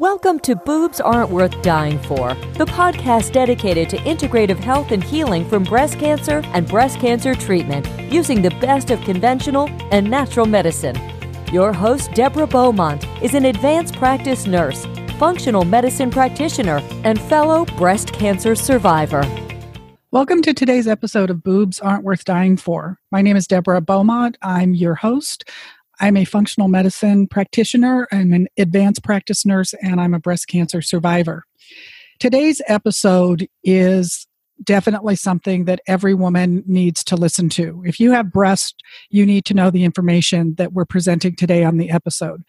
Welcome to Boobs Aren't Worth Dying For, the podcast dedicated to integrative health and healing from breast cancer and breast cancer treatment using the best of conventional and natural medicine. Your host, Deborah Beaumont, is an advanced practice nurse, functional medicine practitioner, and fellow breast cancer survivor. Welcome to today's episode of Boobs Aren't Worth Dying For. My name is Deborah Beaumont. I'm your host. I'm a functional medicine practitioner, I'm an advanced practice nurse, and I'm a breast cancer survivor. Today's episode is definitely something that every woman needs to listen to. If you have breast, you need to know the information that we're presenting today on the episode.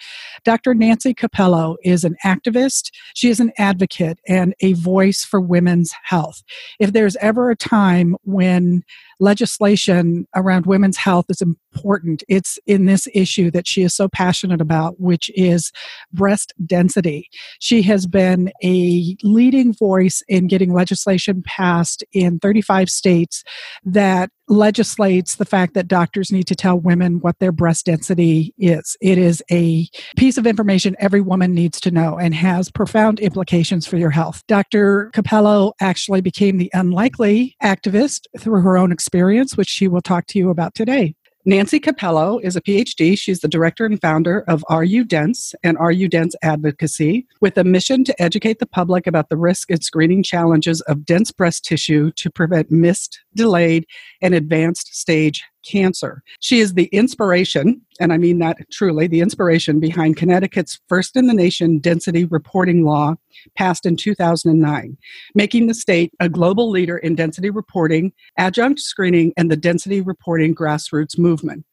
Dr. Nancy Cappello is an activist, she is an advocate, and a voice for women's health. If there's ever a time when legislation around women's health is important. It's in this issue that she is so passionate about, which is breast density. She has been a leading voice in getting legislation passed in 35 states that legislates the fact that doctors need to tell women what their breast density is. It is a piece of information every woman needs to know and has profound implications for your health. Dr. Cappello actually became the unlikely activist through her own experience, which she will talk to you about today. Nancy Cappello is a PhD. She's the director and founder of Are You Dense and Are You Dense Advocacy with a mission to educate the public about the risk and screening challenges of dense breast tissue to prevent missed, delayed, and advanced stage cancer. She is the inspiration, and I mean that truly, the inspiration behind Connecticut's first in the nation density reporting law passed in 2009, making the state a global leader in density reporting, adjunct screening, and the density reporting grassroots movement.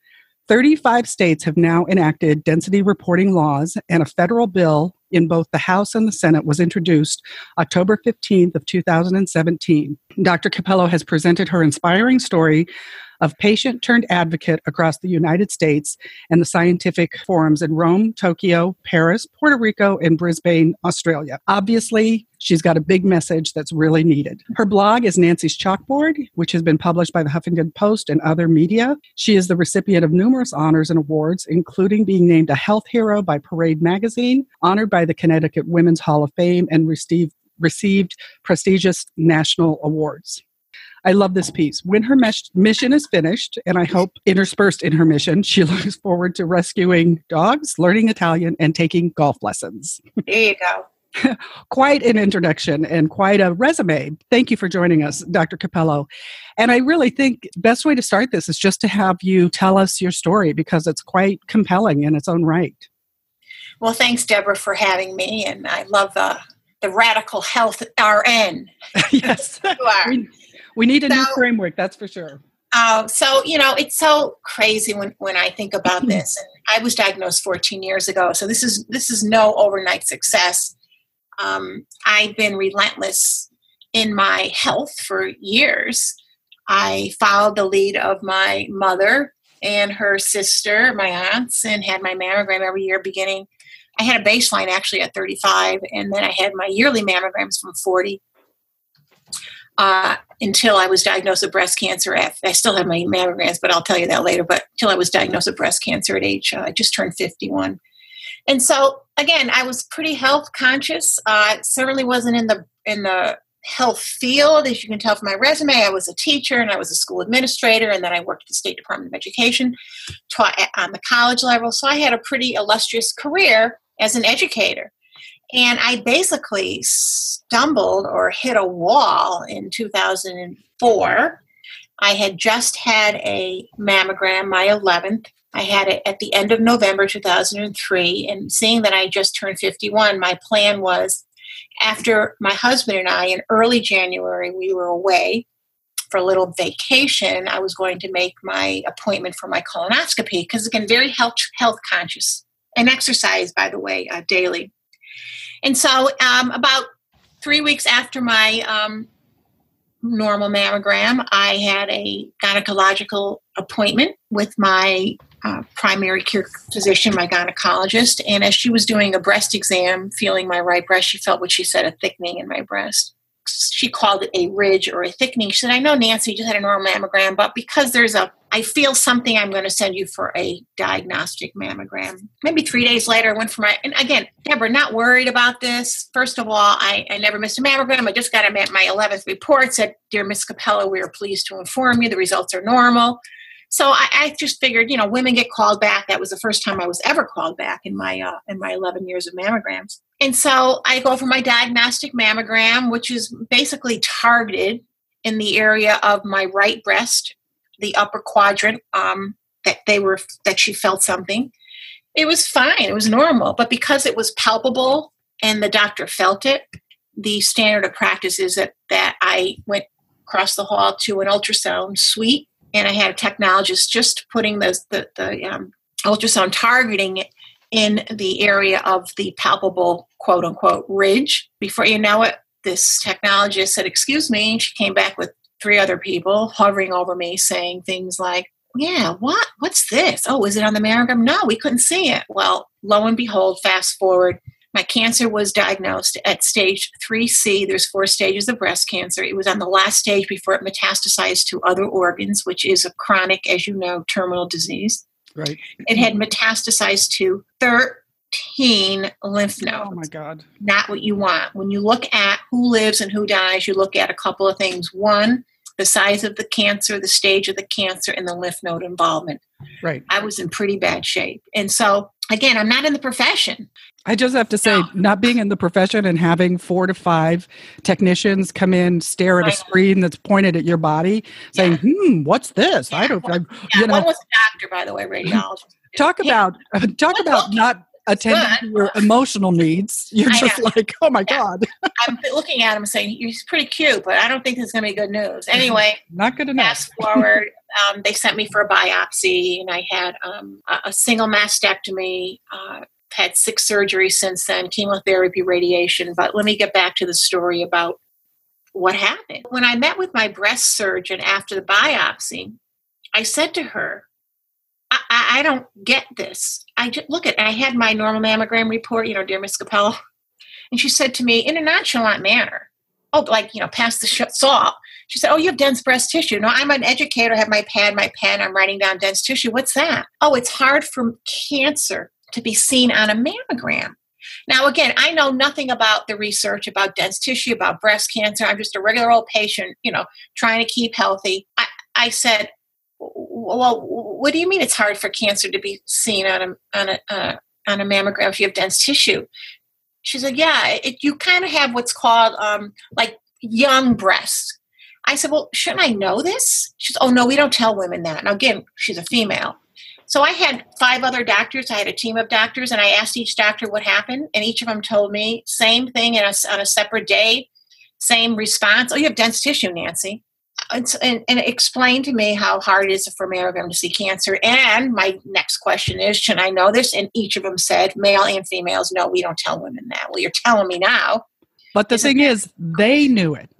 35 states have now enacted density reporting laws, and a federal bill in both the House and the Senate was introduced October 15th of 2017. Dr. Cappello has presented her inspiring story of patient turned advocate across the United States and the scientific forums in Rome, Tokyo, Paris, Puerto Rico, and Brisbane, Australia. Obviously, she's got a big message that's really needed. Her blog is Nancy's Chalkboard, which has been published by the Huffington Post and other media. She is the recipient of numerous honors and awards, including being named a health hero by Parade Magazine, honored by the Connecticut Women's Hall of Fame, and received received prestigious national awards. I love this piece. When her mesh- mission is finished, and I hope interspersed in her mission, she looks forward to rescuing dogs, learning Italian, and taking golf lessons. There you go. quite an introduction and quite a resume. Thank you for joining us, Dr. Cappello. And I really think best way to start this is just to have you tell us your story because it's quite compelling in its own right. Well, thanks, Deborah, for having me. And I love the, the radical health RN. yes. we, we need a so, new framework, that's for sure. Uh, so, you know, it's so crazy when, when I think about this. And I was diagnosed 14 years ago, so this is this is no overnight success. Um, I've been relentless in my health for years. I followed the lead of my mother and her sister, my aunts, and had my mammogram every year beginning. I had a baseline actually at 35, and then I had my yearly mammograms from 40 uh, until I was diagnosed with breast cancer. At, I still have my mammograms, but I'll tell you that later. But until I was diagnosed with breast cancer at age, uh, I just turned 51. And so again, I was pretty health conscious. Uh, certainly wasn't in the in the health field, as you can tell from my resume. I was a teacher and I was a school administrator, and then I worked at the State Department of Education, taught on the college level. So I had a pretty illustrious career as an educator. And I basically stumbled or hit a wall in 2004. I had just had a mammogram, my 11th. I had it at the end of November 2003. And seeing that I just turned 51, my plan was after my husband and I, in early January, we were away for a little vacation. I was going to make my appointment for my colonoscopy because, again, very health, health conscious and exercise, by the way, uh, daily. And so, um, about three weeks after my um, normal mammogram, I had a gynecological appointment with my uh, primary care physician, my gynecologist. And as she was doing a breast exam, feeling my right breast, she felt what she said a thickening in my breast. She called it a ridge or a thickening. She said, I know Nancy just had a normal mammogram, but because there's a I feel something. I'm going to send you for a diagnostic mammogram. Maybe three days later, I went for my, and again, Deborah, not worried about this. First of all, I, I never missed a mammogram. I just got my 11th report, said, Dear Miss Cappello, we are pleased to inform you the results are normal. So I, I, just figured, you know, women get called back. That was the first time I was ever called back in my uh, in my 11 years of mammograms. And so I go for my diagnostic mammogram, which is basically targeted in the area of my right breast the upper quadrant um, that they were that she felt something. It was fine. It was normal, but because it was palpable and the doctor felt it, the standard of practice is that that I went across the hall to an ultrasound suite, and I had a technologist just putting the the, the um, ultrasound targeting it in the area of the palpable quote unquote ridge. Before you know it, this technologist said, "Excuse me." She came back with three other people hovering over me saying things like, yeah, what? What's this? Oh, is it on the mammogram? No, we couldn't see it. Well, lo and behold, fast forward, my cancer was diagnosed at stage 3C. There's four stages of breast cancer. It was on the last stage before it metastasized to other organs, which is a chronic, as you know, terminal disease. Right. It had metastasized to 13 lymph nodes. Oh my God. Not what you want. When you look at who lives and who dies, you look at a couple of things. One, the size of the cancer, the stage of the cancer, and the lymph node involvement. Right. I was in pretty bad shape. And so, again, I'm not in the profession. I just have to say, no. not being in the profession and having four to five technicians come in, stare at a screen that's pointed at your body, saying, yeah. "Hmm, what's this?" Yeah. I don't. I, yeah, you know, one was a doctor, by the way, radiologist. Talk about talk about not attending to your emotional needs. You're I just like, oh my yeah. God. I'm looking at him saying, he's pretty cute, but I don't think this is going to be good news. Anyway, not good enough. Fast forward, um, they sent me for a biopsy, and I had um, a, a, single mastectomy. Uh, had six surgeries since then, chemotherapy, radiation. But let me get back to the story about what happened. When I met with my breast surgeon after the biopsy, I said to her, I, I, don't get this. I just look at. I had my normal mammogram report, you know, dear Miss Cappello, and she said to me in a nonchalant manner, "Oh, like you know, pass the sh- salt." She said, "Oh, you have dense breast tissue." No, I'm an educator. I have my pad, my pen. I'm writing down dense tissue. What's that? Oh, it's hard for cancer to be seen on a mammogram. Now, again, I know nothing about the research about dense tissue, about breast cancer. I'm just a regular old patient, you know, trying to keep healthy. I, I said, well, what do you mean it's hard for cancer to be seen on a on a uh, on a mammogram if you have dense tissue? She said, yeah, it, you kind of have what's called um, like young breasts. I said, well, shouldn't I know this? She said, oh no, we don't tell women that. Now again, she's a female. So I had five other doctors. I had a team of doctors, and I asked each doctor what happened, and each of them told me same thing a, on a separate day, same response. Oh, you have dense tissue, Nancy and, and, explain to me how hard it is for mammogram to see cancer. And my next question is, should I know this? And each of them said, male and females, no, we don't tell women that. Well, you're telling me now. But the Isn't thing is, they knew it.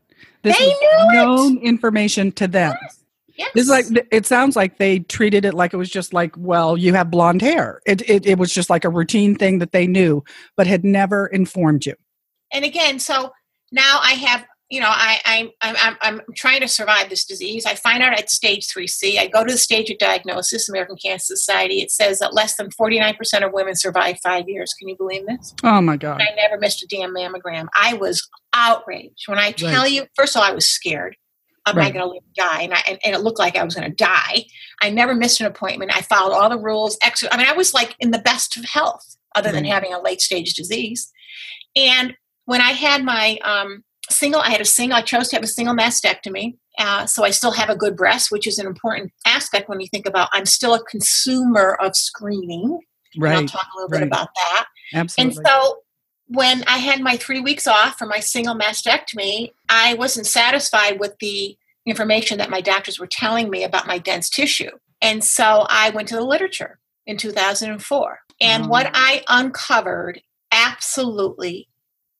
This they knew known it. information to them. Yes. Yes. It's like it sounds like they treated it like it was just like, well, you have blonde hair. It, it it was just like a routine thing that they knew, but had never informed you. And again, so now I have you know, I, I, I'm, I'm trying to survive this disease. I find out at stage 3C. I go to the stage of diagnosis, American Cancer Society. It says that less than 49% of women survive five years. Can you believe this? Oh, my God. I never missed a damn mammogram. I was outraged. When I tell right. you, first of all, I was scared. Am right. I going to die? And, I, and, and, it looked like I was going to die. I never missed an appointment. I followed all the rules. I mean, I was like in the best of health, other right. than having a late stage disease. And when I had my um, single i had a single i chose to have a single mastectomy uh, so i still have a good breast which is an important aspect when you think about i'm still a consumer of screening right and i'll talk a little right. bit about that absolutely and so when i had my three weeks off for my single mastectomy i wasn't satisfied with the information that my doctors were telling me about my dense tissue and so i went to the literature in 2004 and oh. what i uncovered absolutely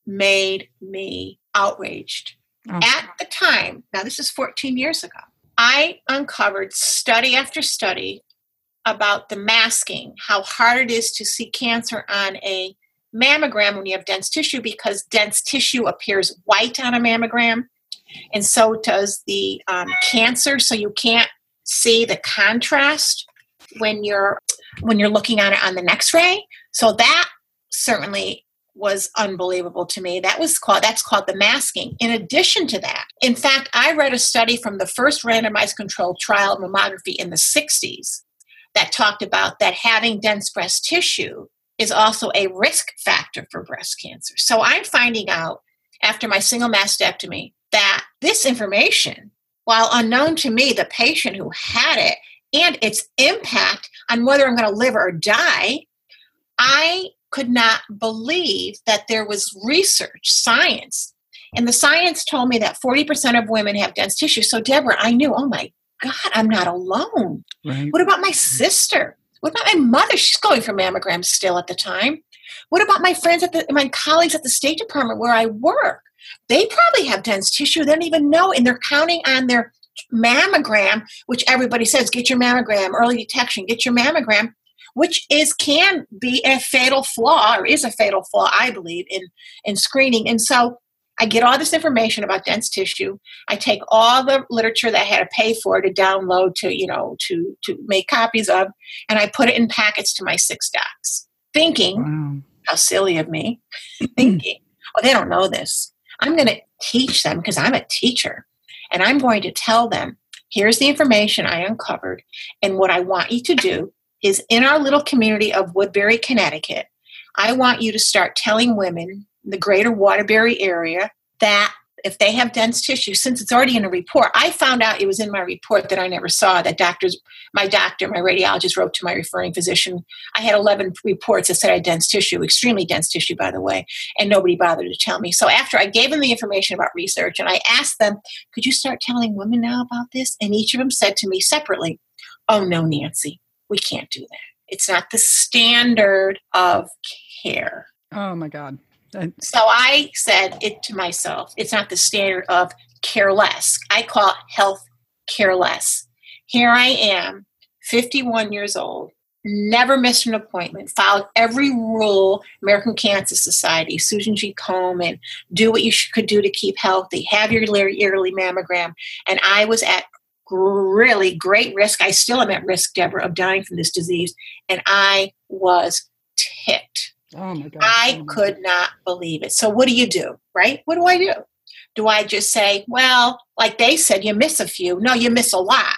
made me outraged. Oh. At the time, now this is 14 years ago, I uncovered study after study about the masking, how hard it is to see cancer on a mammogram when you have dense tissue because dense tissue appears white on a mammogram, and so does the um, cancer. So you can't see the contrast when you're when you're looking at it on the next ray. So that certainly was unbelievable to me. That was called that's called the masking. In addition to that, in fact, I read a study from the first randomized controlled trial of mammography in the 60s that talked about that having dense breast tissue is also a risk factor for breast cancer. So I'm finding out after my single mastectomy that this information, while unknown to me, the patient who had it, and its impact on whether I'm going to live or die, I could not believe that there was research, science. And the science told me that 40% of women have dense tissue. So, Deborah, I knew, oh my God, I'm not alone. Right. What about my sister? What about my mother? She's going for mammograms still at the time. What about my friends at the my colleagues at the State Department where I work? They probably have dense tissue. They don't even know, and they're counting on their mammogram, which everybody says, get your mammogram, early detection, get your mammogram, which is can be a fatal flaw or is a fatal flaw, I believe, in, in screening. And so I get all this information about dense tissue. I take all the literature that I had to pay for to download to, you know, to to make copies of, and I put it in packets to my six docs, thinking, wow. how silly of me, thinking, oh, they don't know this. I'm going to teach them because I'm a teacher, and I'm going to tell them, here's the information I uncovered, and what I want you to do is in our little community of Woodbury, Connecticut, I want you to start telling women the greater Waterbury area that if they have dense tissue, since it's already in a report, I found out it was in my report that I never saw that doctors, my doctor, my radiologist wrote to my referring physician. I had 11 reports that said I had dense tissue, extremely dense tissue, by the way, and nobody bothered to tell me. So after I gave them the information about research and I asked them, could you start telling women now about this? And each of them said to me separately, oh no, Nancy, we can't do that. It's not the standard of care. Oh my God. So I said it to myself. It's not the standard of careless. I call it health careless. Here I am, 51 years old, never missed an appointment, followed every rule, American Cancer Society, Susan G. Komen, do what you could do to keep healthy, have your yearly mammogram. And I was at really great risk. I still am at risk, Deborah, of dying from this disease. And I was ticked. Oh my God. I could not believe it. So, what do you do, right? What do I do? Do I just say, well, like they said, you miss a few? No, you miss a lot.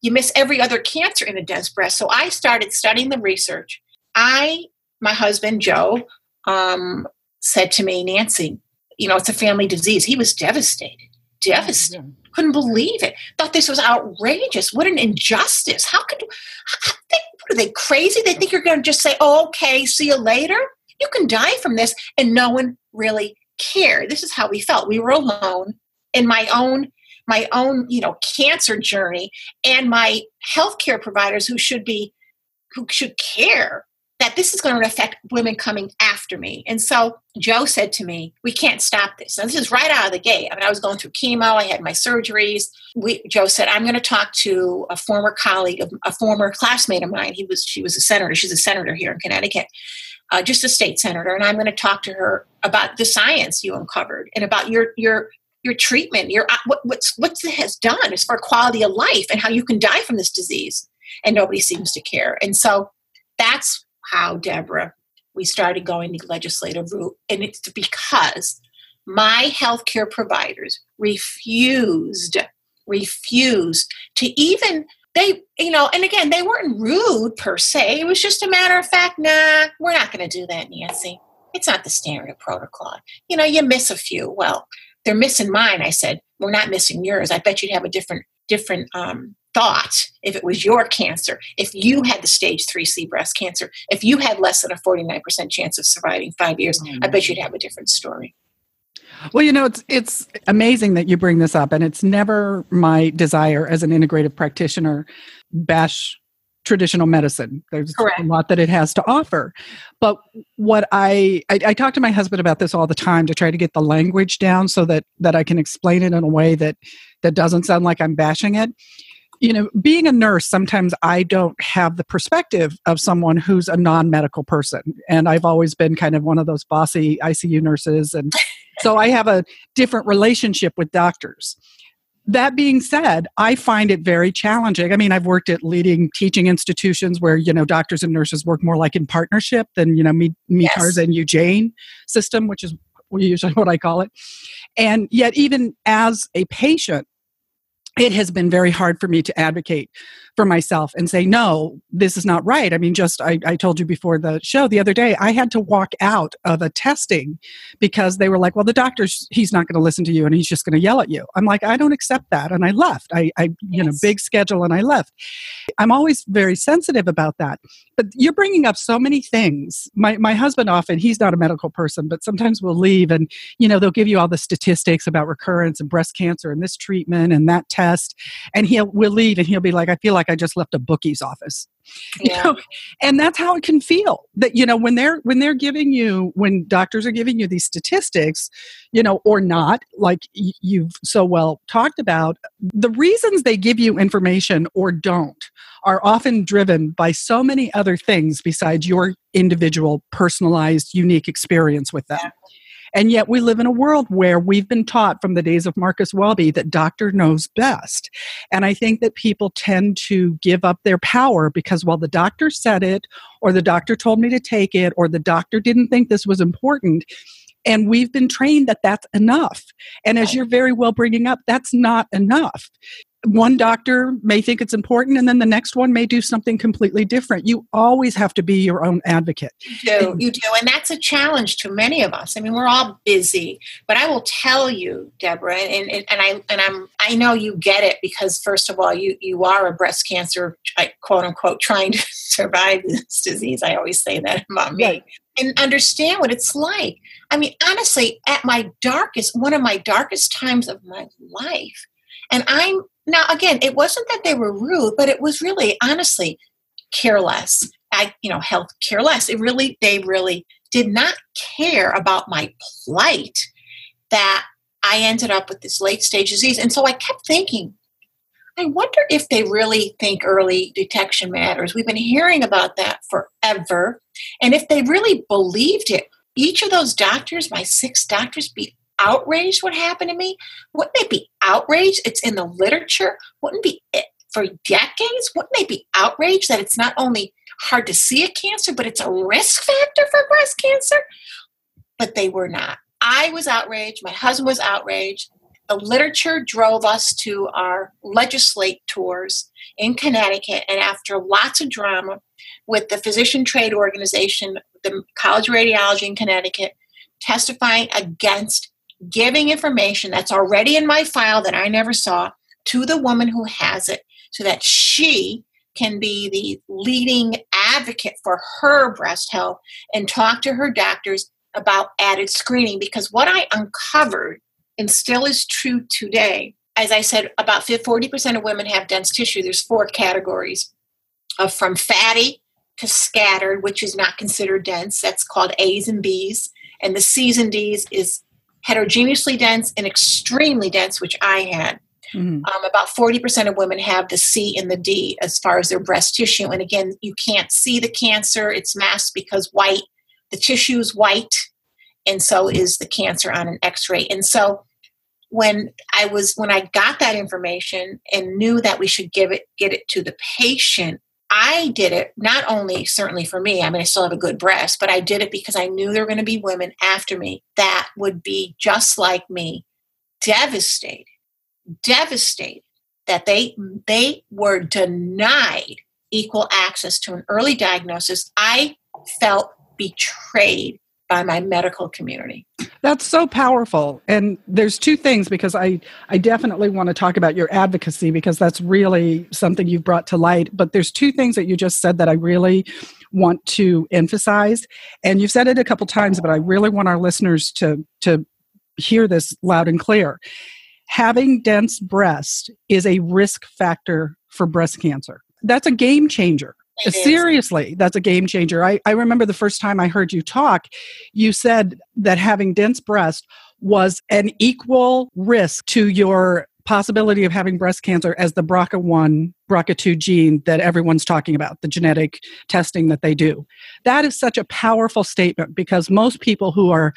You miss every other cancer in a dense breast. So, I started studying the research. I, my husband, Joe, um, said to me, Nancy, you know, it's a family disease. He was devastated, devastated. Yeah. Couldn't believe it. Thought this was outrageous. What an injustice. How could, how, they, what are they crazy? They think you're going to just say, oh, okay, see you later? You can die from this and no one really cared. This is how we felt. We were alone in my own my own you know cancer journey and my healthcare providers who should be who should care that this is going to affect women coming after me. And so Joe said to me, We can't stop this. And this is right out of the gate. I mean, I was going through chemo, I had my surgeries. We, Joe said, I'm going to talk to a former colleague, a former classmate of mine. He was, she was a senator. She's a senator here in Connecticut, uh, just a state senator. And I'm going to talk to her about the science you uncovered and about your, your, your treatment, your what what's what has done as far quality of life and how you can die from this disease, and nobody seems to care. And so that's how, Deborah, we started going the legislative route. And it's because my healthcare providers refused, refused to even they you know and again they weren't rude per se. It was just a matter of fact nah we're not going to do that nancy. It's not the standard protocol. You know you miss a few. Well they're missing mine i said we're not missing yours i bet you'd have a different different um, thought if it was your cancer, if you had the stage 3C breast cancer, if you had less than a 49% chance of surviving five years, mm-hmm. I bet you'd have a different story. Well, you know, it's it's amazing that you bring this up, and it's never my desire as an integrative practitioner bash traditional medicine. There's Correct. a lot that it has to offer. But what I, I, I talk to my husband about this all the time to try to get the language down so that that I can explain it in a way that that doesn't sound like I'm bashing it you know, being a nurse, sometimes I don't have the perspective of someone who's a non medical person. And I've always been kind of one of those bossy ICU nurses. And so I have a different relationship with doctors. That being said, I find it very challenging. I mean, I've worked at leading teaching institutions where, you know, doctors and nurses work more like in partnership than, you know, me, me yes. Tarzan, you Jane system, which is usually what I call it. And yet, even as a patient, it has been very hard for me to advocate for myself and say no this is not right. I mean just I, I, told you before the show the other day i had to walk out of a testing because they were like well the doctor's he's not going to listen to you and he's just going to yell at you. I'm like i don't accept that and i left. I, I you yes. know big schedule and i left. I'm always very sensitive about that but you're bringing up so many things. My, my husband often he's not a medical person but sometimes we'll leave and you know they'll give you all the statistics about recurrence and breast cancer and this treatment and that test and he'll we'll leave and he'll be like i feel like I just left a bookie's office. Yeah. You know? And that's how it can feel. That you know when they're when they're giving you when doctors are giving you these statistics, you know, or not, like you've so well talked about, the reasons they give you information or don't are often driven by so many other things besides your individual personalized unique experience with them. Yeah. And yet we live in a world where we've been taught from the days of Marcus Welby that doctor knows best. And I think that people tend to give up their power because, well, the doctor said it, or the doctor told me to take it, or the doctor didn't think this was important. And we've been trained that that's enough. And as you're very well bringing up, that's not enough one doctor may think it's important and then the next one may do something completely different. You always have to be your own advocate. You do and, you do and that's a challenge to many of us. I mean we're all busy but i will tell you deborah and, and, and i and i'm i know you get it because first of all you you are a breast cancer quote unquote trying to survive this disease. I always say that about me. Right. and understand what it's like. I mean honestly at my darkest one of my darkest times of my life and I'm now, again, it wasn't that they were rude, but it was really, honestly, careless. I, you know, health careless. It really, they really did not care about my plight that I ended up with this late stage disease. And so I kept thinking, I wonder if they really think early detection matters. We've been hearing about that forever. And if they really believed it, each of those doctors, my six doctors, be outraged what happened to me? Wouldn't they be outraged? It's in the literature. Wouldn't be it for decades? Wouldn't they be outraged that it's not only hard to see a cancer, but it's a risk factor for breast cancer? But they were not. I was outraged. My husband was outraged. The literature drove us to our legislate tours in Connecticut, and after lots of drama with the Physician Trade Organization, the College of Radiology in Connecticut, testifying against giving information that's already in my file that I never saw to the woman who has it so that she can be the leading advocate for her breast health and talk to her doctors about added screening. Because what I uncovered and still is true today as I said about 40% of women have dense tissue. There's four categories of from fatty to scattered which is not considered dense. That's called A's and B's. And the C's and D's is heterogeneously dense and extremely dense, which I had. Mm-hmm. Um, about 40% of women have the C and the D as far as their breast tissue. And again, you can't see the cancer, it's masked because white, the tissue is white, and so is the cancer on an x ray. And so when I was when I got that information and knew that we should give it get it to the patient, I did it not only certainly for me, I mean, I still have a good breast, but I did it because I knew there were going to be women after me that would be just like me, devastated, devastated that they they were denied equal access to an early diagnosis. I felt betrayed by my medical community. That's so powerful. And there's two things because I, I definitely want to talk about your advocacy because that's really something you've brought to light. But there's two things that you just said that I really want to emphasize. And you've said it a couple times, but I really want our listeners to, to hear this loud and clear. Having dense breast is a risk factor for breast cancer. That's a game changer Seriously, that's a game changer. I, I remember the first time I heard you talk, you said that having dense breast was an equal risk to your possibility of having breast cancer as the BRCA1, BRCA2 gene that everyone's talking about, the genetic testing that they do. That is such a powerful statement because most people who are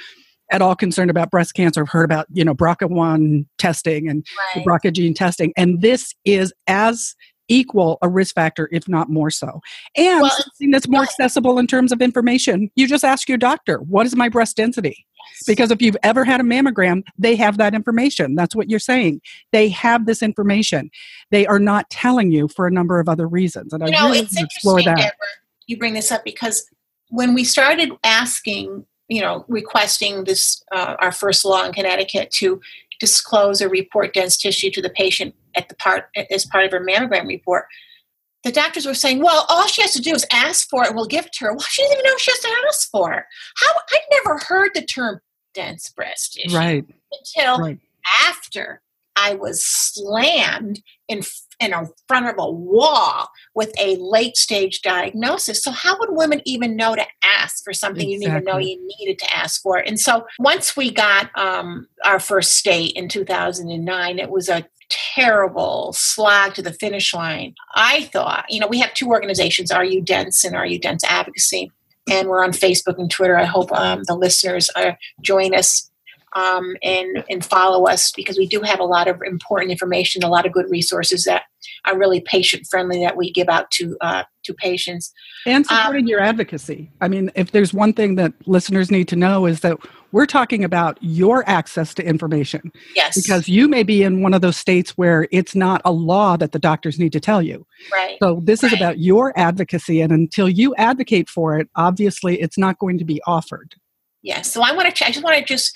at all concerned about breast cancer have heard about, you know, BRCA1 testing and Right. BRCA gene testing. And this is as equal a risk factor, if not more so. And Well, something that's more accessible in terms of information. You just ask your doctor, what is my breast density? Because if you've ever had a mammogram, they have that information. That's what you're saying. They have this information. They are not telling you for a number of other reasons. And you I know, really it's to explore interesting, that. Deborah, you bring this up because when we started asking, you know, requesting this, uh, our first law in Connecticut to disclose or report dense tissue to the patient at the part as part of her mammogram report, the doctors were saying, "Well, all she has to do is ask for it, and we'll give it to her." Well, she doesn't even know she has to ask for it. How I never heard the term dense breast tissue Right, until right. after I was slammed in in front of a wall with a late stage diagnosis. So how would women even know to ask for something you didn't even know you needed to ask for? And so once we got um, our first state in 2009, it was a terrible slog to the finish line. I thought, you know, we have two organizations, Are You Dense and Are You Dense Advocacy. And we're on Facebook and Twitter. I hope um, the listeners uh, join us um, and and follow us because we do have a lot of important information, a lot of good resources that are really patient friendly that we give out to uh, to patients. And Um, supporting your advocacy. I mean, if there's one thing that listeners need to know is that we're talking about your access to information Yes, because you may be in one of those states where it's not a law that the doctors need to tell you. right, So this is about your advocacy, and until you advocate for it, obviously it's not going to be offered. yes. So I want to. Ch- I just want to just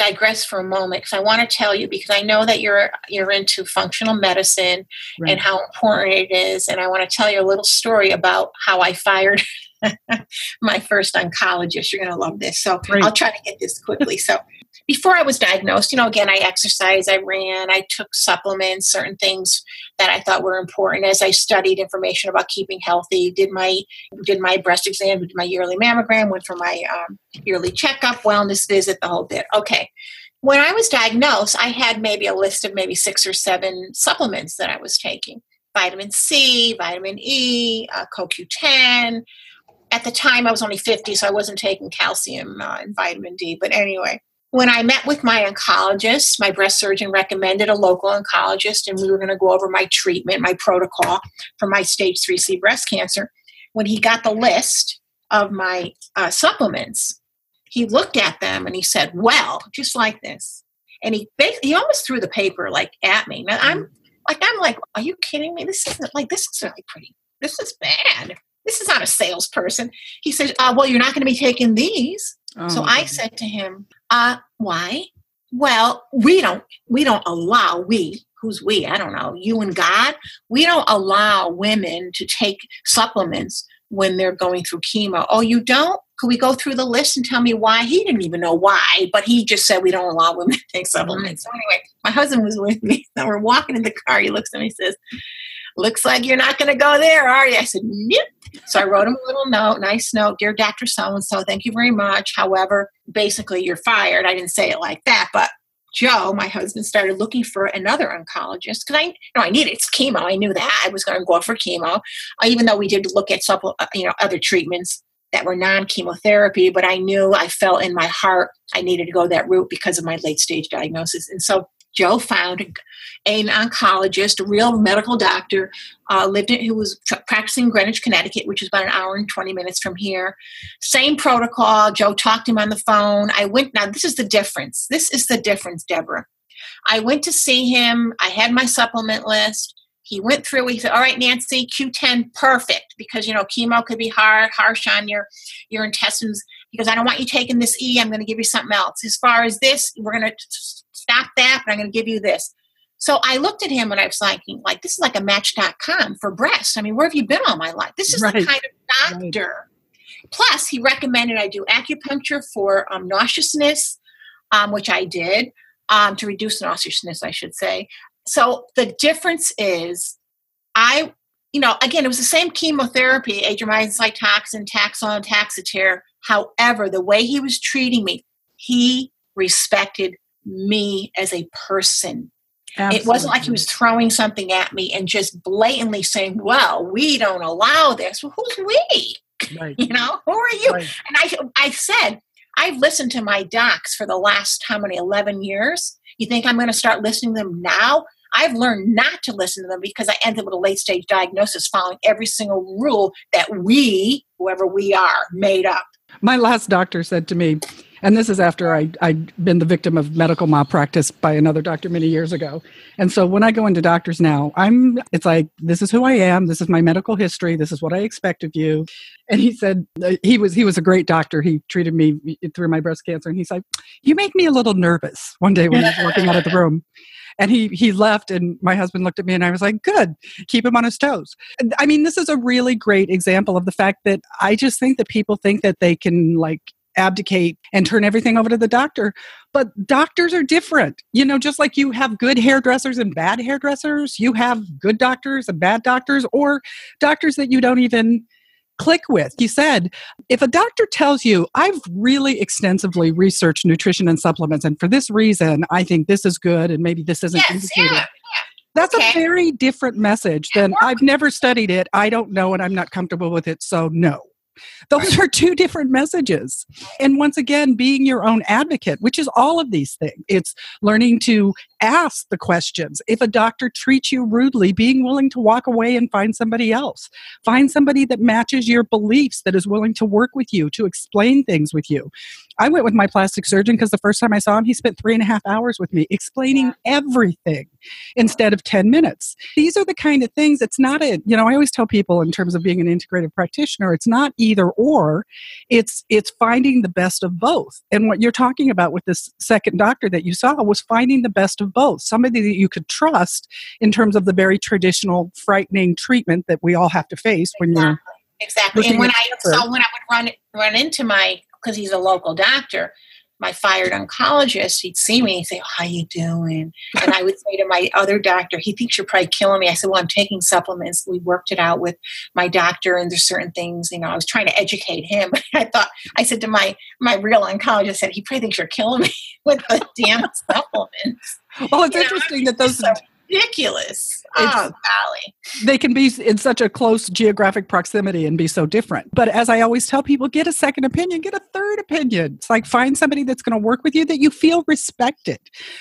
digress for a moment because I want to tell you because I know that you're you're into functional medicine Right. and how important it is. And I want to tell you a little story about how I fired my first oncologist. You're going to love this. So Great. I'll try to get this quickly. so before I was diagnosed, you know, again, I exercised, I ran, I took supplements, certain things that I thought were important as I studied information about keeping healthy, did my did my breast exam, did my yearly mammogram, went for my um, yearly checkup, wellness visit, the whole bit. Okay. When I was diagnosed, I had maybe a list of maybe six or seven supplements that I was taking vitamin C, vitamin E, uh, CoQ10. At the time, I was only 50, so I wasn't taking calcium uh, and vitamin D. But anyway, when I met with my oncologist, my breast surgeon recommended a local oncologist, and we were going to go over my treatment, my protocol for my stage 3C breast cancer. When he got the list of my uh, supplements, he looked at them and he said, Well, just like this. And he he almost threw the paper like at me. Now I'm like, I'm like, are you kidding me? This isn't like, this is really pretty. This is bad. This is not a salesperson. He says, uh, well, you're not going to be taking these. So Oh, I said to him, uh, why? Well, we don't we don't allow we, who's we? I don't know, you and God, we don't allow women to take supplements when they're going through chemo. Oh, you don't? Could we go through the list and tell me why? He didn't even know why, but he just said we don't allow women to take supplements. So anyway, my husband was with me. So we're walking in the car. He looks at me and says, Looks like you're not going to go there, are you? I said, Nope. So I wrote him a little note, nice note, dear Dr. So and so, thank you very much. However, basically, you're fired. I didn't say it like that, but Joe, my husband, started looking for another oncologist because I, you know, I needed chemo. I knew that I was going to go for chemo, uh, even though we did look at supple, uh, you know, other treatments that were non-chemotherapy. But I knew I felt in my heart I needed to go that route because of my late stage diagnosis, and so Joe found an oncologist, a real medical doctor, uh, lived in, who was practicing in Greenwich, Connecticut, which is about an hour and 20 minutes from here. Same protocol. Joe talked to him on the phone. I went, now this is the difference. This is the difference, Deborah. I went to see him. I had my supplement list. He went through, he said, All right, Nancy, Q10, perfect, because you know, chemo could be hard, harsh on your your intestines. Because I don't want you taking this E, I'm going to give you something else. As far as this, we're going to stop that, but I'm going to give you this. So I looked at him and I was like, like this is like a match.com for breasts. I mean, where have you been all my life? This is Right. the kind of doctor. Plus, he recommended I do acupuncture for um, nauseousness, um, which I did um, to reduce nauseousness, I should say. So the difference is, I, you know, again, it was the same chemotherapy, adriamycin, Cytoxan, Taxol, Taxotere. However, the way he was treating me, he respected me as a person. It wasn't like he was throwing something at me and just blatantly saying, "Well, we don't allow this." Well, who's we? Right, You know, who are you? right. And I, I said, I've listened to my docs for the last how many 11 years. You think I'm going to start listening to them now? I've learned not to listen to them because I ended with a late stage diagnosis following every single rule that we, whoever we are, made up. My last doctor said to me, and this is after I, I'd been the victim of medical malpractice by another doctor many years ago. And so when I go into doctors now, I'm, it's like, this is who I am. This is my medical history. This is what I expect of you. And he said, uh, he was, he was a great doctor. He treated me through my breast cancer. And he's like, you make me a little nervous one day when he was walking out of the room and he he left and my husband looked at me and i was like good keep him on his toes i mean this is a really great example of the fact that i just think that people think that they can like abdicate and turn everything over to the doctor. But doctors are different. You know, just like you have good hairdressers and bad hairdressers, you have good doctors and bad doctors, or doctors that you don't even click with. You said, if a doctor tells you, I've really extensively researched nutrition and supplements, and for this reason, I think this is good and maybe this isn't yes, indicated. Yeah. That's okay. a very different message than I've never studied it. I don't know and I'm not comfortable with it, so no. Those are two different messages. And once again, being your own advocate, which is all of these things. It's learning to ask the questions. If a doctor treats you rudely, being willing to walk away and find somebody else. Find somebody that matches your beliefs, that is willing to work with you, to explain things with you. I went with my plastic surgeon because the first time I saw him, he spent three and a half hours with me explaining everything instead of 10 minutes. These are the kind of things, it's not a, you know, I always tell people in terms of being an integrative practitioner, it's not either or, it's it's finding the best of both. And what you're talking about with this second doctor that you saw was finding the best of both. Somebody that you could trust in terms of the very traditional frightening treatment that we all have to face when exactly. you're Exactly. And when I so when I would run run into my because he's a local doctor, my fired oncologist, he'd see me and say, oh, How you doing? And I would say to my other doctor, he thinks you're probably killing me. I said, Well, I'm taking supplements. We worked it out with my doctor and there's certain things, you know, I was trying to educate him. I thought I said to my my real oncologist, I said, he probably thinks you're killing me with the damn supplements. Well, it's you interesting know, that those so ridiculous. oh, golly. They can be in such a close geographic proximity and be so different. But as I always tell people, get a second opinion, get a third opinion. It's like find somebody that's going to work with you that you feel respected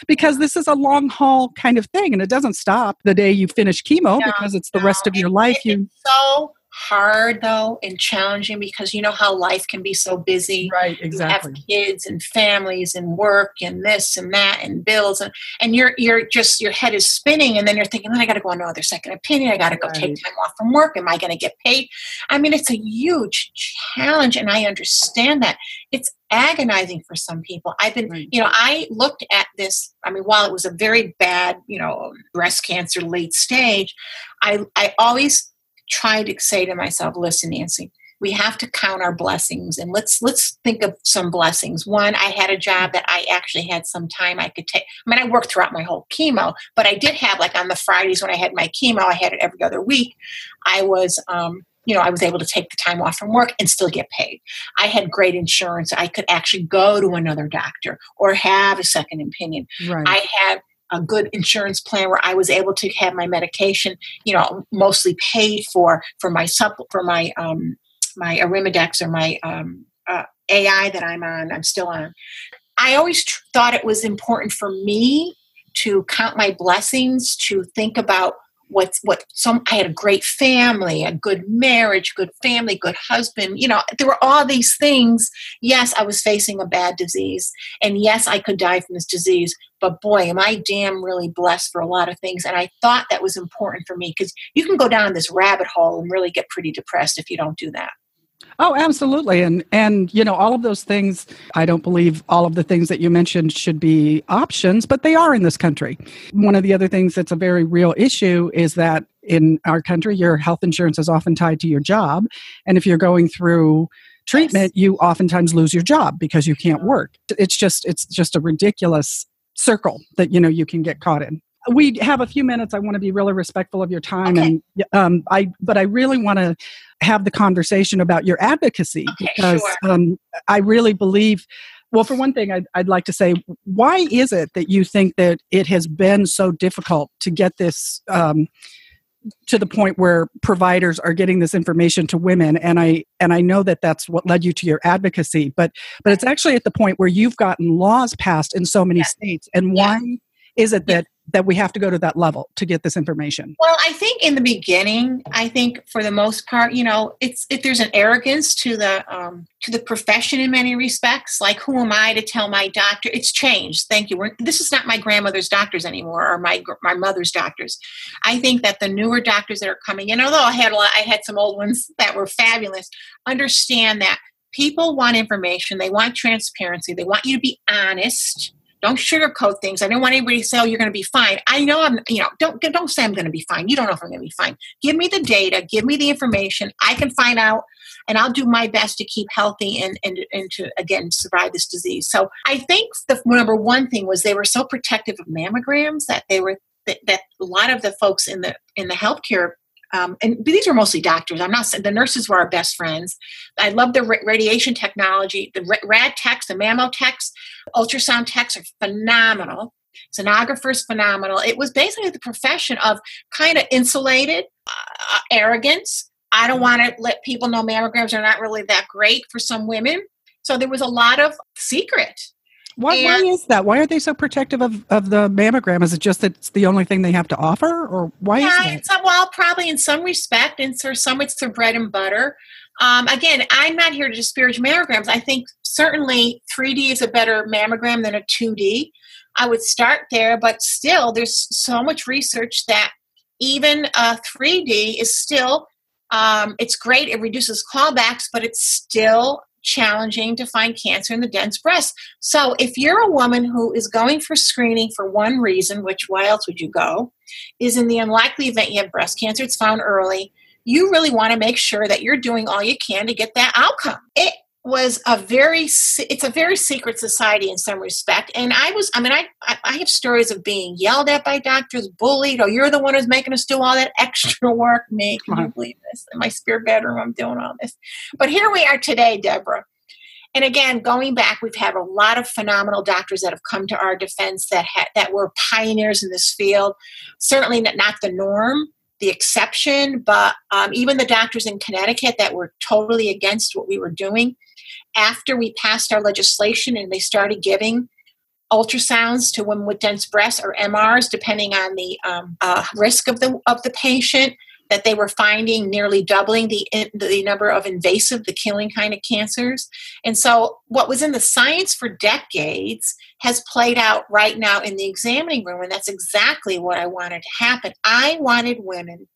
because this is a long haul kind of thing and it doesn't stop the day you finish chemo no, because it's the no, rest of your life. It, you so hard though and challenging because you know how life can be so busy. Right exactly you have kids and families and work and this and that and bills and and you're you're just your head is spinning and then you're thinking then i got to go on another second opinion. I got to go right. take time off from work. Am i going to get paid? I mean it's a huge challenge and i understand that. It's agonizing for some people. I've been right. you know i looked at this i mean while it was a very bad you know breast cancer late stage i i always try to say to myself, listen, Nancy, we have to count our blessings and let's let's think of some blessings. One i had a job that i actually had some time i could take. I mean i worked throughout my whole chemo but i did have like on the fridays when i had my chemo i had it every other week i was um, you know i was able to take the time off from work and still get paid. I had great insurance. I could actually go to another doctor or have a second opinion. Right. i had a good insurance plan where I was able to have my medication, you know, mostly paid for for my supp for my um, my Arimidex or my um, uh, AI that I'm on. I'm still on. I always tr- thought it was important for me to count my blessings, to think about what's what some i had a great family a good marriage good family good husband you know there were all these things. Yes i was facing a bad disease and yes i could die from this disease but boy am i damn really blessed for a lot of things and i thought that was important for me because you can go down this rabbit hole and really get pretty depressed if you don't do that Oh, absolutely. And and you know, all of those things, I don't believe all of the things that you mentioned should be options, but they are in this country. One of the other things that's a very real issue is that in our country your health insurance is often tied to your job, and if you're going through treatment, you oftentimes lose your job because you can't work. It's just it's just a ridiculous circle that you know you can get caught in we have a few minutes. I want to be really respectful of your time, okay. and um, I. But I really want to have the conversation about your advocacy okay, because sure. um, I really believe. Well, for one thing, I'd, I'd like to say, why is it that you think that it has been so difficult to get this um, to the point where providers are getting this information to women and i and i know that that's what led you to your advocacy but but it's actually at the point where you've gotten laws passed in so many states and why is it that that we have to go to that level to get this information. Well i think in the beginning i think for the most part you know it's if there's an arrogance to the um, to the profession in many respects. Like who am i to tell my doctor? It's changed. Thank you. We're, this is not my grandmother's doctors anymore or my my mother's doctors. I think that the newer doctors that are coming in although i had a lot i had some old ones that were fabulous understand that people want information. They want transparency. They want you to be honest don't sugarcoat things. I don't want anybody to say, "Oh, you're going to be fine." I know I'm. You know, don't don't say I'm going to be fine. You don't know if I'm going to be fine. Give me the data. Give me the information. I can find out, and I'll do my best to keep healthy and and and to again survive this disease. So I think the number one thing was they were so protective of mammograms that they were that, that a lot of the folks in the in the healthcare um, and these were mostly doctors. I'm not saying the nurses were our best friends. I love the radiation technology. The rad techs, the mammo techs, ultrasound techs are phenomenal. Sonographers phenomenal. It was basically the profession of kind of insulated uh, arrogance. I don't want to let people know mammograms are not really that great for some women. So there was a lot of secret why, why is that? Why are they so protective of, of the mammogram? Is it just that it's the only thing they have to offer, or why yeah, is that? Well, probably in some respect, and for some it's their bread and butter. Um, again, I'm not here to disparage mammograms. I think certainly 3D is a better mammogram than a 2D. I would start there, but still, there's so much research that even a 3D is still um, it's great. It reduces callbacks, but it's still challenging to find cancer in the dense breast. So, if you're a woman who is going for screening for one reason, which why else would you go, is in the unlikely event you have breast cancer, it's found early, you really want to make sure that you're doing all you can to get that outcome. It was a very it's a very secret society in some respect. And i was i mean i i have stories of being yelled at by doctors bullied oh you're the one who's making us do all that extra work. Me can you believe this? In my spare bedroom i'm doing all this. But here we are today deborah. And again going back we've had a lot of phenomenal doctors that have come to our defense that ha- that were pioneers in this field. Certainly not the norm the exception, but um, even the doctors in Connecticut that were totally against what we were doing after we passed our legislation and they started giving ultrasounds to women with dense breasts or MRs, depending on the um, uh, risk of the of the patient, that they were finding nearly doubling the the number of invasive, the killing kind of cancers. And so, what was in the science for decades has played out right now in the examining room, and that's exactly what I wanted to happen. I wanted women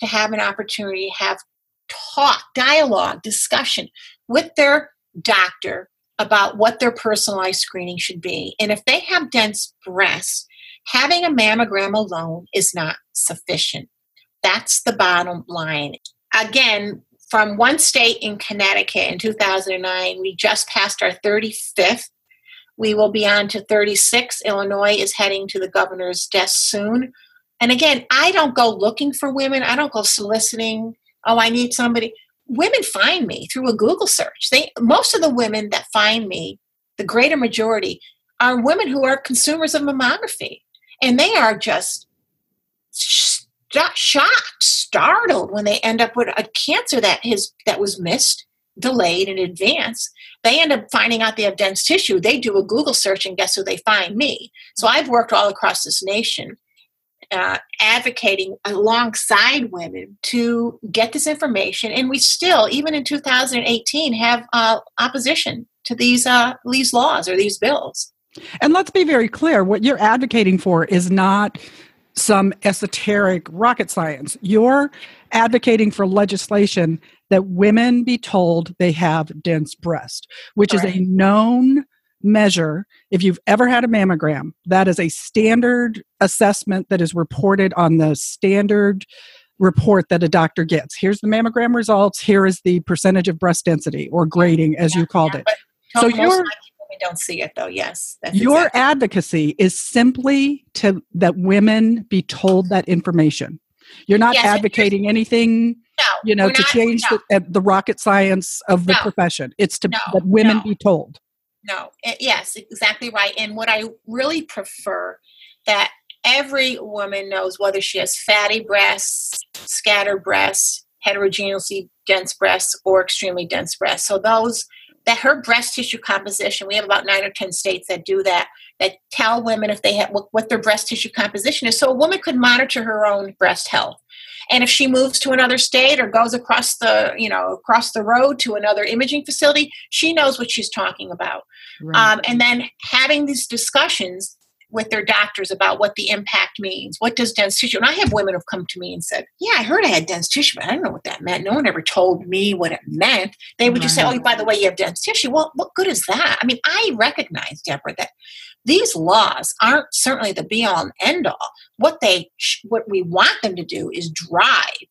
to have an opportunity to have talk, dialogue, discussion with their doctor about what their personalized screening should be. And if they have dense breasts, having a mammogram alone is not sufficient. That's the bottom line. Again, from one state in Connecticut in 2009, we just passed our 35th. We will be on to 36. Illinois is heading to the governor's desk soon. And again, I don't go looking for women, I don't go soliciting, oh, I need somebody women find me through a Google search. They most of the women that find me, the greater majority, are women who are consumers of mammography, and they are just shocked, startled when they end up with a cancer that that was missed, delayed in advance. They end up finding out they have dense tissue. They do a Google search, and guess who they find? Me. So I've worked all across this nation uh, advocating alongside women to get this information, and we still, even in 2018, have uh, opposition to these uh, these laws or these bills. And let's be very clear: what you're advocating for is not some esoteric rocket science. You're advocating for legislation that women be told they have dense breast, which is a known measure if you've ever had a mammogram that is a standard assessment that is reported on the standard report that a doctor gets. Here's the mammogram results. Here is the percentage of breast density or grading as yeah, you called yeah, it so your we don't see it though. Yes your exactly. advocacy is simply to that women be told that information. You're not yes, advocating anything no, you know to not, change no. the, uh, the rocket science of the no, profession. It's to that women be told no it, yes exactly right and what i really prefer that every woman knows whether she has fatty breasts scattered breasts, heterogeneously dense breasts, or extremely dense breasts. So those that her breast tissue composition, we have about nine or ten states that do that, that tell women if they have what, what their breast tissue composition is. So a woman could monitor her own breast health. And if she moves to another state or goes across the, you know, across the road to another imaging facility, she knows what she's talking about. Right. Um, and then having these discussions with their doctors about what the impact means. What does dense tissue? And I have women who've come to me and said, "Yeah, I heard I had dense tissue, but I don't know what that meant. No one ever told me what it meant." They would right. just say, "Oh, by the way, you have dense tissue." Well, what good is that? I mean, I recognize, Deborah, that these laws aren't certainly the be all and end all. What they, what we want them to do is drive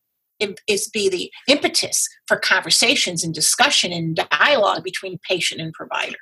is be the impetus for conversations and discussion and dialogue between patient and provider.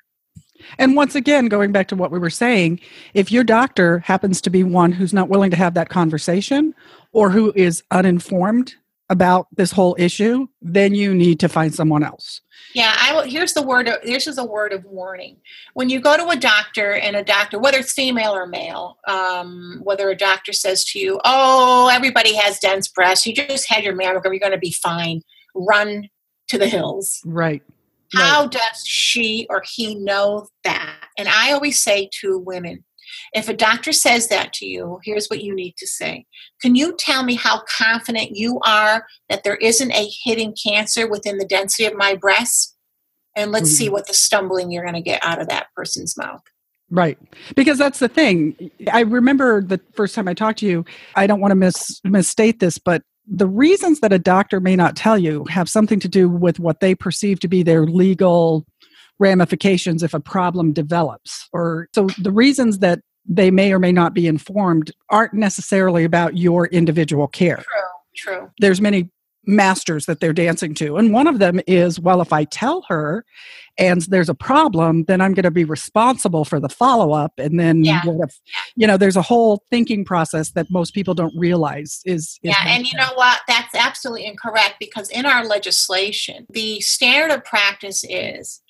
And once again, going back to what we were saying, if your doctor happens to be one who's not willing to have that conversation or who is uninformed about this whole issue, then you need to find someone else. Yeah, I will, here's the word. Of, this is a word of warning. When you go to a doctor, and a doctor, whether it's female or male, um, whether a doctor says to you, "Oh, everybody has dense breasts. You just had your mammogram. You're going to be fine." Run to the hills. Right. How right. does she or he know that? And I always say to women, if a doctor says that to you, here's what you need to say. Can you tell me how confident you are that there isn't a hidden cancer within the density of my breast? And let's mm-hmm. see what the stumbling you're going to get out of that person's mouth. Right. Because that's the thing. I remember the first time I talked to you, I don't want to mis- misstate this, but the reasons that a doctor may not tell you have something to do with what they perceive to be their legal ramifications if a problem develops or so the reasons that they may or may not be informed aren't necessarily about your individual care true true there's many masters that they're dancing to. And one of them is well, if I tell her and there's a problem, then I'm going to be responsible for the follow up. And then, yeah. if, you know, there's a whole thinking process that most people don't realize is. is yeah, and you know what? That's absolutely incorrect because in our legislation, the standard of practice is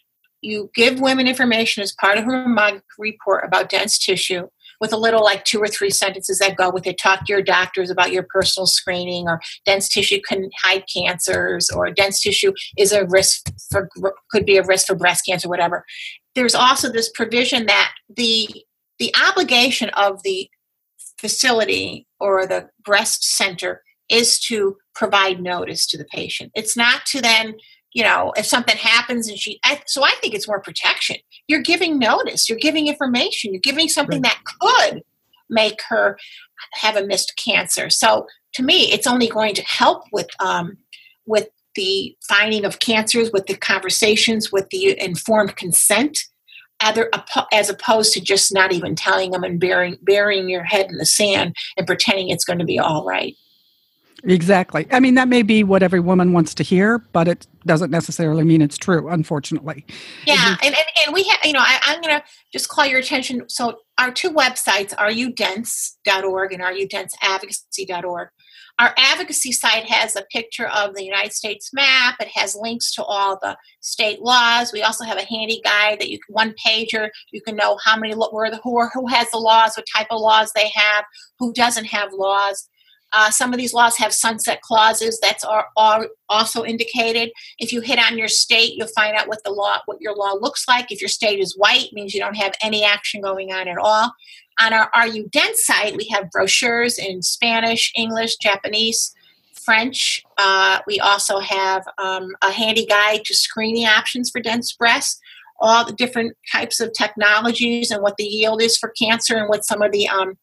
you give women information as part of mammography report about dense tissue with a little like two or three sentences that go with it. Talk to your doctors about your personal screening, or dense tissue can hide cancers, or dense tissue is a risk for could be a risk for breast cancer, whatever. There's also this provision that the the obligation of the facility or the breast center is to provide notice to the patient. It's not to then you know, if something happens and she, I, so I think it's more protection. You're giving notice, you're giving information, you're giving something right. that could make her have a missed cancer. So to me, it's only going to help with um, with the finding of cancers, with the conversations, with the informed consent, other, as opposed to just not even telling them and burying burying your head in the sand and pretending it's going to be all right. Exactly. I mean, that may be what every woman wants to hear, but it doesn't necessarily mean it's true, unfortunately. Yeah. And, and, and we have, you know, I, I'm going to just call your attention. So, our two websites, rudense.org and rudenseadvocacy.org. Our advocacy site has a picture of the United States map. It has links to all the state laws. We also have a handy guide that you can one pager. You can know how many where the who, who has the laws, what type of laws they have, who doesn't have laws. Uh, some of these laws have sunset clauses. That's are, are also indicated. If you hit on your state, you'll find out what the law, what your law looks like. If your state is white, means you don't have any action going on at all. On our Are You Dense site, we have brochures in Spanish, English, Japanese, French. Uh, we also have um, a handy guide to screening options for dense breasts all the different types of technologies and what the yield is for cancer and what some of the um,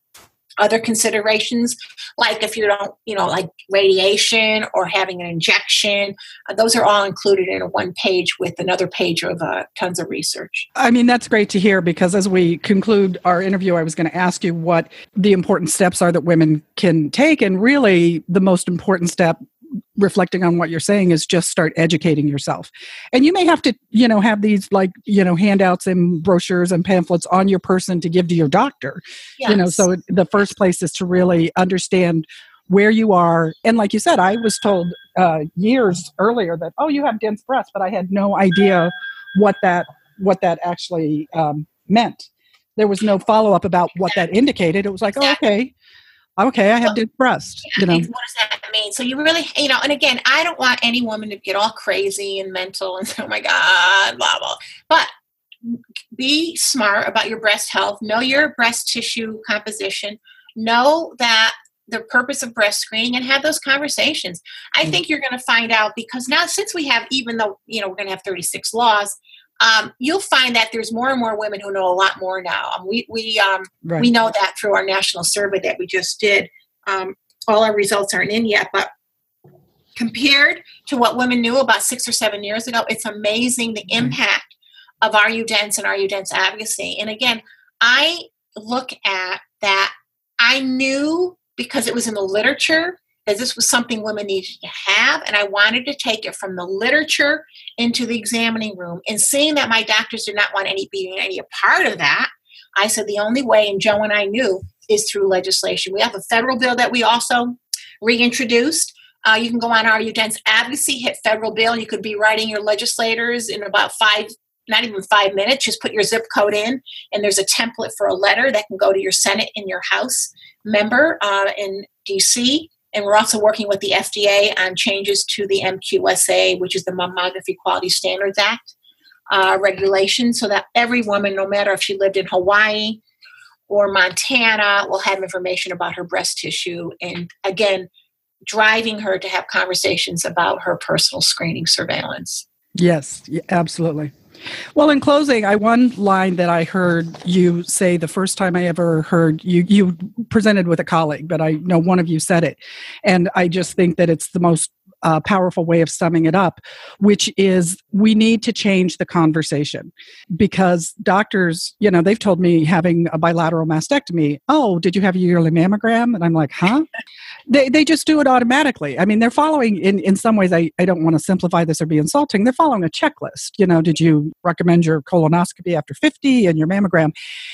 other considerations like if you don't you know like radiation or having an injection uh, those are all included in a one page with another page of uh, tons of research. I mean that's great to hear because as we conclude our interview i was going to ask you what the important steps are that women can take and really the most important step reflecting on what you're saying is just start educating yourself. And you may have to you know have these like you know handouts and brochures and pamphlets on your person to give to your doctor. Yes. you know so the first place is to really understand where you are. And like you said i was told uh, years earlier that oh you have dense breasts but i had no idea what that what that actually um, meant. There was no follow-up about what that indicated. It was like oh okay okay i have dense breast you know what does that mean? So you really, you know, and again, I don't want any woman to get all crazy and mental and say, oh my God, blah, blah. But be smart about your breast health, know your breast tissue composition, know that the purpose of breast screening and have those conversations. I mm-hmm. think you're going to find out because now, since we have, even though, you know, we're going to have 36 laws, um, you'll find that there's more and more women who know a lot more now. Um, we we um, right. we know that through our national survey that we just did. Um, all our results aren't in yet, but compared to what women knew about six or seven years ago, it's amazing the impact of Are You Dense and Are You Dense advocacy. And again, I look at that. I knew because it was in the literature that this was something women needed to have, and I wanted to take it from the literature into the examining room. And seeing that my doctors did not want any being any a part of that, I said the only way, and Joe and I knew, is through legislation. We have a federal bill that we also reintroduced. Uh, you can go on Are You Dense Advocacy, hit federal bill. You could be writing your legislators in about five, not even five minutes. Just put your zip code in, and there's a template for a letter that can go to your Senate and your House member uh, in DC. And we're also working with the FDA on changes to the MQSA, which is the Mammography Quality Standards Act uh, regulation, so that every woman, no matter if she lived in Hawaii or Montana, will have information about her breast tissue. And again, driving her to have conversations about her personal screening surveillance. Yes, absolutely. Well, in closing, I one line that I heard you say the first time I ever heard you you presented with a colleague, but I know one of you said it, and I just think that it's the most uh, powerful way of summing it up, which is we need to change the conversation because doctors, you know, they've told me having a bilateral mastectomy, oh, did you have a yearly mammogram? And I'm like, huh? they, they just do it automatically. I mean, they're following, in, in some ways, I, I don't want to simplify this or be insulting, they're following a checklist. You know, did you recommend your colonoscopy after 50 and your mammogram?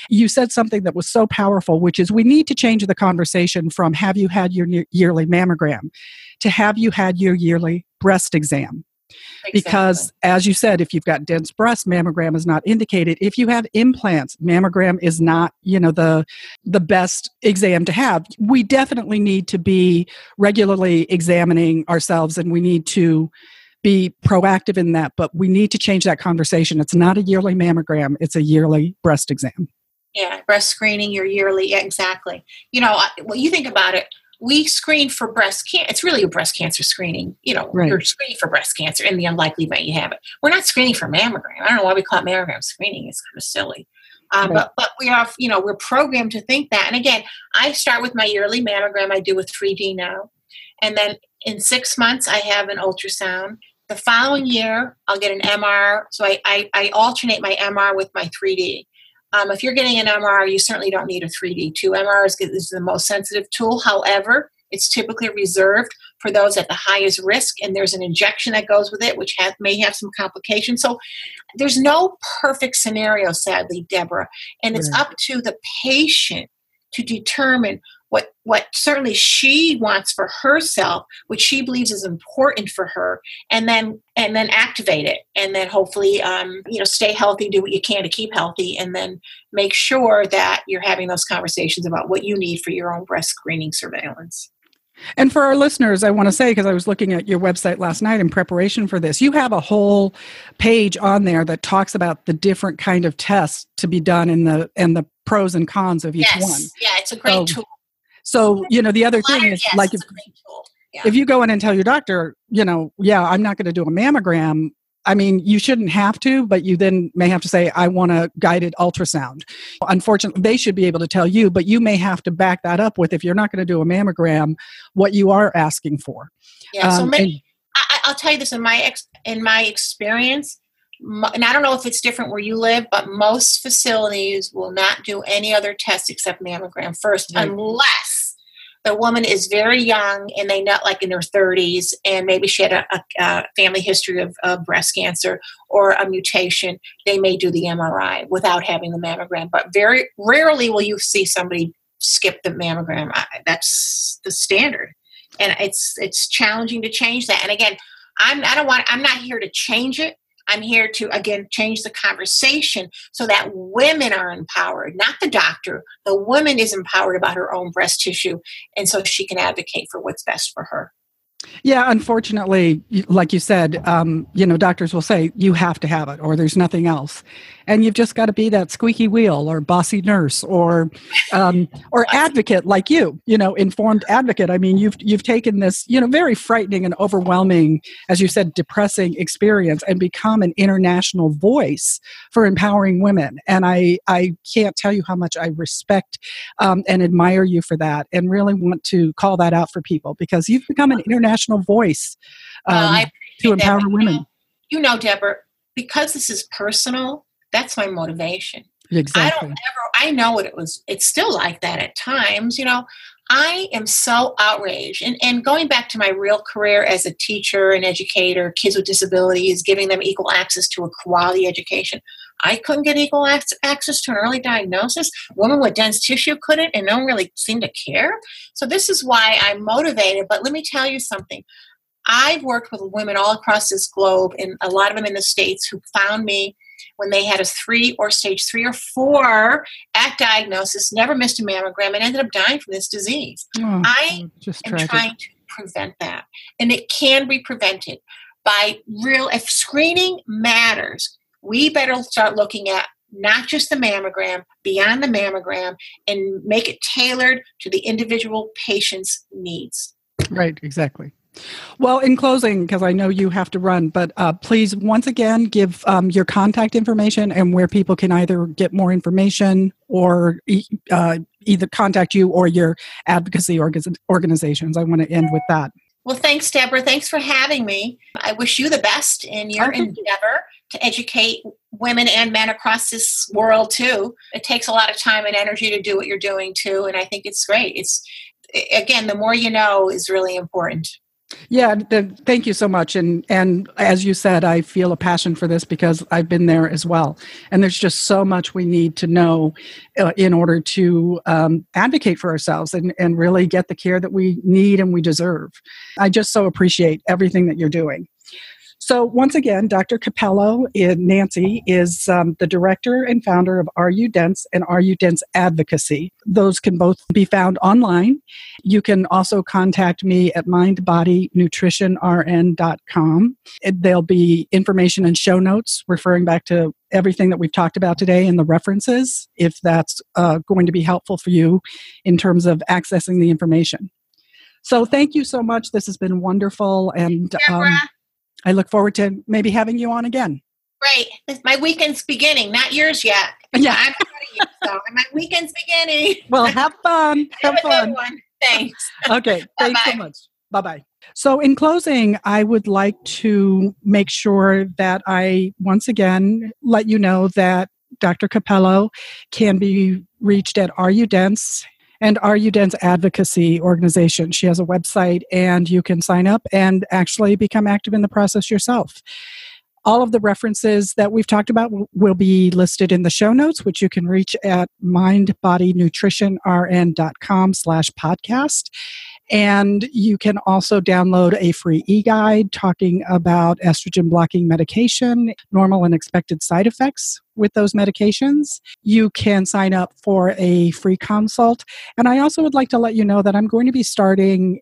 You said something that was so powerful, which is we need to change the conversation from have you had your yearly mammogram to have you had your yearly breast exam. Exactly. Because, as you said, if you've got dense breast, mammogram is not indicated. If you have implants, mammogram is not, you know, the the best exam to have. We definitely need to be regularly examining ourselves, and we need to be proactive in that. But we need to change that conversation. It's not a yearly mammogram; it's a yearly breast exam. Yeah, breast screening, your yearly, exactly. You know, well, you think about it we screen for breast cancer. It's really a breast cancer screening. You know, right. you're screening for breast cancer in the unlikely event you have it. We're not screening for mammogram. I don't know why we call it mammogram screening. It's kind of silly. Um, right. But but we are you know we're programmed to think that. And again, I start with my yearly mammogram. I do with 3D now, and then in six months I have an ultrasound. The following year I'll get an MR. So I I, I alternate my MR with my 3D. Um, if you're getting an MR, you certainly don't need a 3D. 2 MR is, is the most sensitive tool. However, it's typically reserved for those at the highest risk, and there's an injection that goes with it, which have, may have some complications. So there's no perfect scenario, sadly, Deborah. And it's right. up to the patient to determine what certainly she wants for herself which she believes is important for her and then and then activate it and then hopefully um, you know stay healthy do what you can to keep healthy and then make sure that you're having those conversations about what you need for your own breast screening surveillance and for our listeners, I want to say, because I was looking at your website last night in preparation for this, you have a whole page on there that talks about the different kind of tests to be done in the and the pros and cons of each yes. one. Yeah, it's a great so, tool. So, you know, the other thing is yes, like if, yeah. if you go in and tell your doctor, you know, yeah, I'm not going to do a mammogram, I mean, you shouldn't have to, but you then may have to say, I want a guided ultrasound. Unfortunately, they should be able to tell you, but you may have to back that up with if you're not going to do a mammogram, what you are asking for. Yeah. So um, many, and, I, will tell you this in my ex, in my experience, and I don't know if it's different where you live, but most facilities will not do any other test except mammogram first, right. unless the woman is very young and they not like in their 30s, and maybe she had a, a, a family history of, of, breast cancer or a mutation. They may do the MRI without having the mammogram, but very rarely will you see somebody skip the mammogram. That's the standard, and it's it's challenging to change that. And again, I'm I don't want I'm not here to change it. I'm here to, again, change the conversation so that women are empowered, not the doctor. The woman is empowered about her own breast tissue, and so she can advocate for what's best for her. Yeah, unfortunately, like you said, um, you know, doctors will say you have to have it or there's nothing else and you've just got to be that squeaky wheel or bossy nurse or um, or advocate like you you know informed advocate i mean you've you've taken this you know very frightening and overwhelming as you said depressing experience and become an international voice for empowering women and i i can't tell you how much i respect um, and admire you for that and really want to call that out for people because you've become an international voice um, well, to empower that. women you know deborah because this is personal that's my motivation. Exactly. I don't ever, I know what it was. It's still like that at times. You know, I am so outraged. And, and going back to my real career as a teacher and educator, kids with disabilities, giving them equal access to a quality education. I couldn't get equal access to an early diagnosis. Women with dense tissue couldn't, and no one really seemed to care. So, this is why I'm motivated. But let me tell you something. I've worked with women all across this globe, and a lot of them in the States, who found me when they had a three or stage three or four at diagnosis, never missed a mammogram, and ended up dying from this disease. Oh, I am tragic. trying to prevent that. And it can be prevented by real, if screening matters, we better start looking at not just the mammogram, beyond the mammogram, and make it tailored to the individual patient's needs. Right, exactly. Well, in closing, because I know you have to run, but uh, please once again give um, your contact information and where people can either get more information or uh, either contact you or your advocacy organizations. I want to end with that. Well, thanks, Deborah. Thanks for having me. I wish you the best in your endeavor to educate women and men across this world too. It takes a lot of time and energy to do what you're doing too, and I think it's great. It's again, the more you know is really important. Yeah, thank you so much. And and as you said, I feel a passion for this because I've been there as well. And there's just so much we need to know uh, in order to um, advocate for ourselves and, and really get the care that we need and we deserve. I just so appreciate everything that you're doing. So, once again, Dr. Cappello, Nancy, is um, the director and founder of Are You Dense and Are You Dense Advocacy. Those can both be found online. You can also contact me at mindbodynutritionrn.com. There'll be information and show notes referring back to everything that we've talked about today and the references, if that's uh, going to be helpful for you in terms of accessing the information. So, thank you so much. This has been wonderful. And um, I look forward to maybe having you on again. Right. My weekend's beginning, not yours yet. Yeah. I'm you, so my weekend's beginning. Well, have fun. Have, fun. Thanks. okay. Thanks so much. Bye bye. So, in closing, I would like to make sure that I once again let you know that Dr. Cappello can be reached at Are You Dense and Are You Dense Advocacy Organization. She has a website and you can sign up and actually become active in the process yourself. All of the references that we've talked about will be listed in the show notes, which you can reach at mindbodynutritionrn.com slash podcast. And you can also download a free e guide talking about estrogen blocking medication, normal and expected side effects with those medications. You can sign up for a free consult. And I also would like to let you know that I'm going to be starting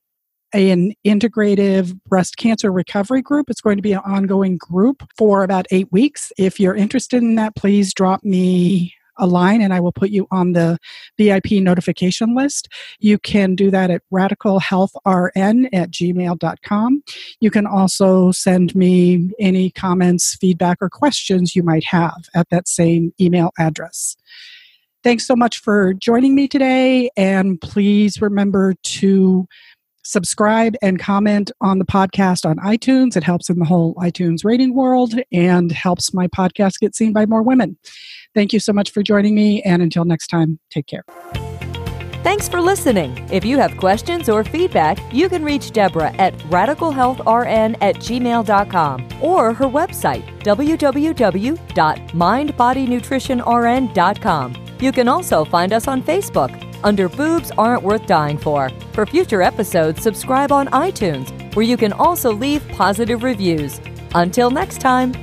an integrative breast cancer recovery group. It's going to be an ongoing group for about eight weeks. If you're interested in that, please drop me a line and I will put you on the VIP notification list. You can do that at radicalhealthrn at gmail.com. You can also send me any comments, feedback, or questions you might have at that same email address. Thanks so much for joining me today, and please remember to subscribe and comment on the podcast on iTunes. It helps in the whole iTunes rating world and helps my podcast get seen by more women. Thank you so much for joining me, and until next time, take care. Thanks for listening. If you have questions or feedback, you can reach Deborah at radicalhealthrn at gmail.com or her website, www.mindbodynutritionrn.com. You can also find us on Facebook under Boobs Aren't Worth Dying For. For future episodes, subscribe on iTunes, where you can also leave positive reviews. Until next time,